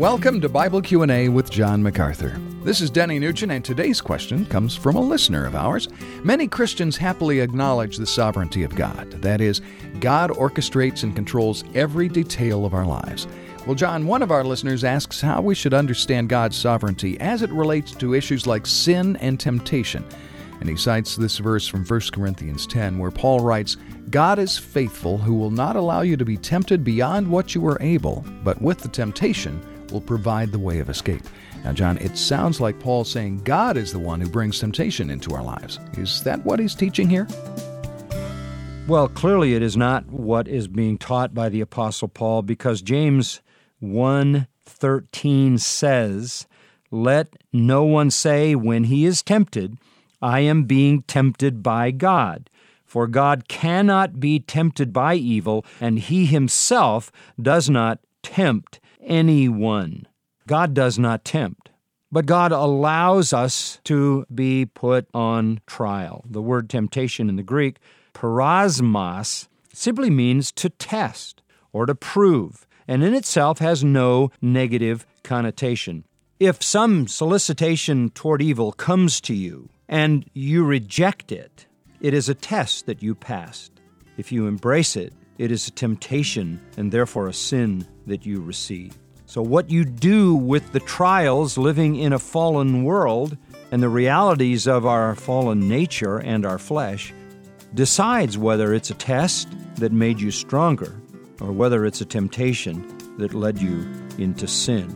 Welcome to Bible Q&A with John MacArthur. This is Denny Nugent and today's question comes from a listener of ours. Many Christians happily acknowledge the sovereignty of God. That is, God orchestrates and controls every detail of our lives. Well, John, one of our listeners asks how we should understand God's sovereignty as it relates to issues like sin and temptation. And he cites this verse from 1 Corinthians 10, where Paul writes, God is faithful, who will not allow you to be tempted beyond what you are able, but with the temptation will provide the way of escape. Now, John, it sounds like Paul saying God is the one who brings temptation into our lives. Is that what he's teaching here? Well, clearly it is not what is being taught by the apostle Paul because James 1:13 says, "Let no one say when he is tempted, I am being tempted by God." For God cannot be tempted by evil, and he himself does not tempt anyone. God does not tempt. But God allows us to be put on trial. The word temptation in the Greek, peirasmos, simply means to test or to prove, and in itself has no negative connotation. If some solicitation toward evil comes to you and you reject it, it is a test that you passed. If you embrace it, it is a temptation and therefore a sin that you receive. So, what you do with the trials living in a fallen world and the realities of our fallen nature and our flesh decides whether it's a test that made you stronger or whether it's a temptation that led you into sin.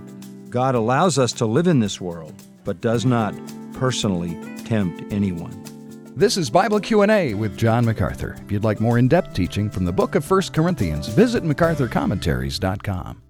God allows us to live in this world, but does not personally tempt anyone. This is Bible Q&A with John MacArthur. If you'd like more in-depth teaching from the book of 1 Corinthians, visit macarthurcommentaries.com.